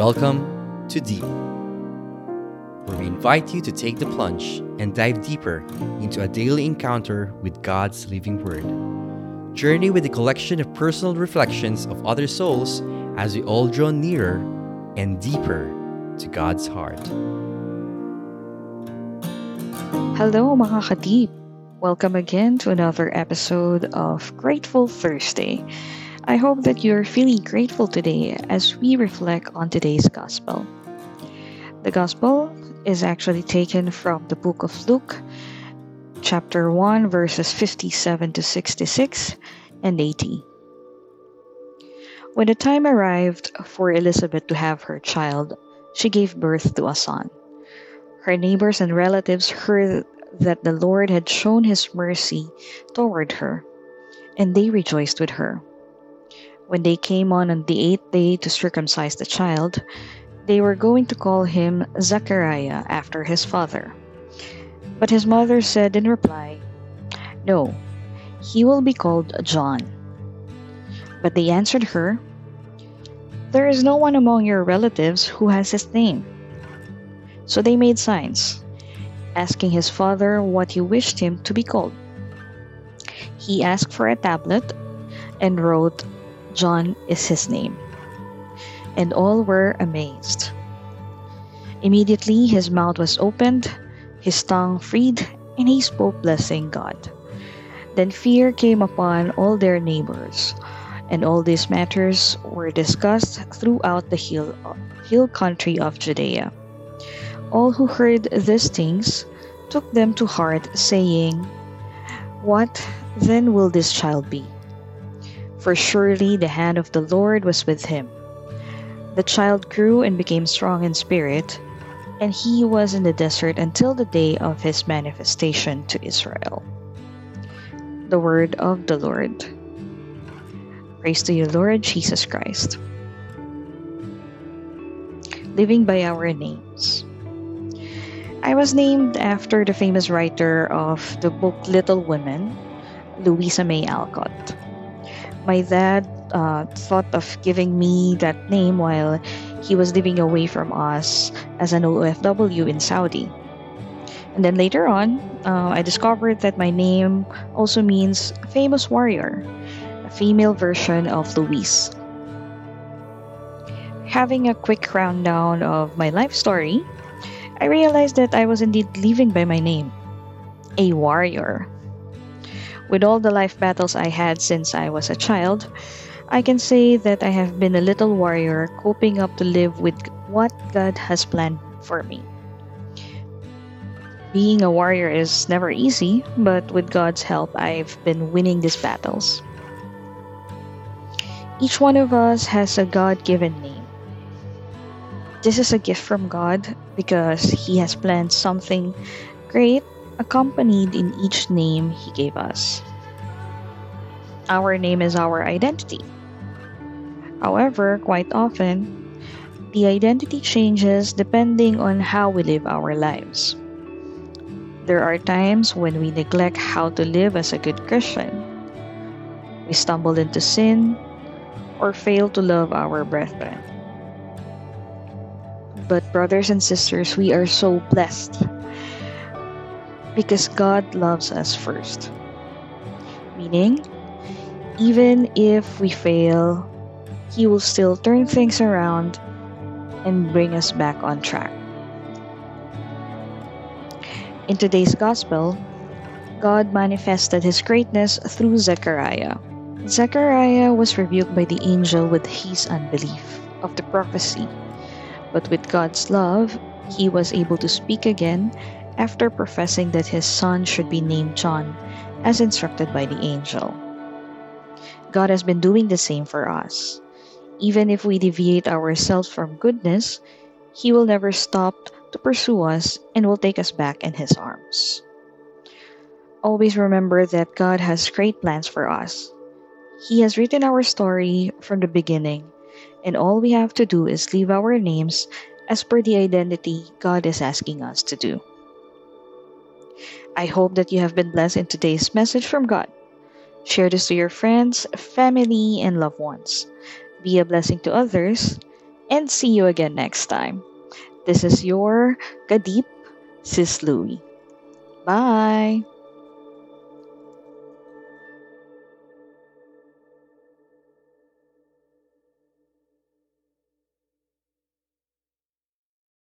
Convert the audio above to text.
Welcome to Deep, where we invite you to take the plunge and dive deeper into a daily encounter with God's living Word. Journey with a collection of personal reflections of other souls as we all draw nearer and deeper to God's heart. Hello mga ka-deep! Welcome again to another episode of Grateful Thursday. I hope that you're feeling grateful today as we reflect on today's gospel. The gospel is actually taken from the book of Luke, chapter 1, verses 57 to 66 and 80. When the time arrived for Elizabeth to have her child, she gave birth to a son. Her neighbors and relatives heard that the Lord had shown his mercy toward her, and they rejoiced with her. When they came on on the eighth day to circumcise the child, they were going to call him Zechariah after his father. But his mother said in reply, No, he will be called John. But they answered her, There is no one among your relatives who has his name. So they made signs, asking his father what he wished him to be called. He asked for a tablet and wrote, John is his name. And all were amazed. Immediately his mouth was opened, his tongue freed, and he spoke, blessing God. Then fear came upon all their neighbors, and all these matters were discussed throughout the hill, hill country of Judea. All who heard these things took them to heart, saying, What then will this child be? For surely the hand of the Lord was with him. The child grew and became strong in spirit, and he was in the desert until the day of his manifestation to Israel. The word of the Lord. Praise to you, Lord Jesus Christ. Living by our names. I was named after the famous writer of the book Little Women, Louisa May Alcott. My dad uh, thought of giving me that name while he was living away from us as an OFW in Saudi. And then later on, uh, I discovered that my name also means famous warrior, a female version of Louise. Having a quick rundown of my life story, I realized that I was indeed living by my name, a warrior. With all the life battles I had since I was a child, I can say that I have been a little warrior coping up to live with what God has planned for me. Being a warrior is never easy, but with God's help, I've been winning these battles. Each one of us has a God given name. This is a gift from God because He has planned something great accompanied in each name He gave us. Our name is our identity. However, quite often, the identity changes depending on how we live our lives. There are times when we neglect how to live as a good Christian. We stumble into sin or fail to love our brethren. But, brothers and sisters, we are so blessed because God loves us first. Meaning, even if we fail, He will still turn things around and bring us back on track. In today's Gospel, God manifested His greatness through Zechariah. Zechariah was rebuked by the angel with his unbelief of the prophecy, but with God's love, he was able to speak again after professing that his son should be named John, as instructed by the angel. God has been doing the same for us. Even if we deviate ourselves from goodness, He will never stop to pursue us and will take us back in His arms. Always remember that God has great plans for us. He has written our story from the beginning, and all we have to do is leave our names as per the identity God is asking us to do. I hope that you have been blessed in today's message from God. Share this to your friends, family, and loved ones. Be a blessing to others, and see you again next time. This is your ka-deep Sis Louie. Bye.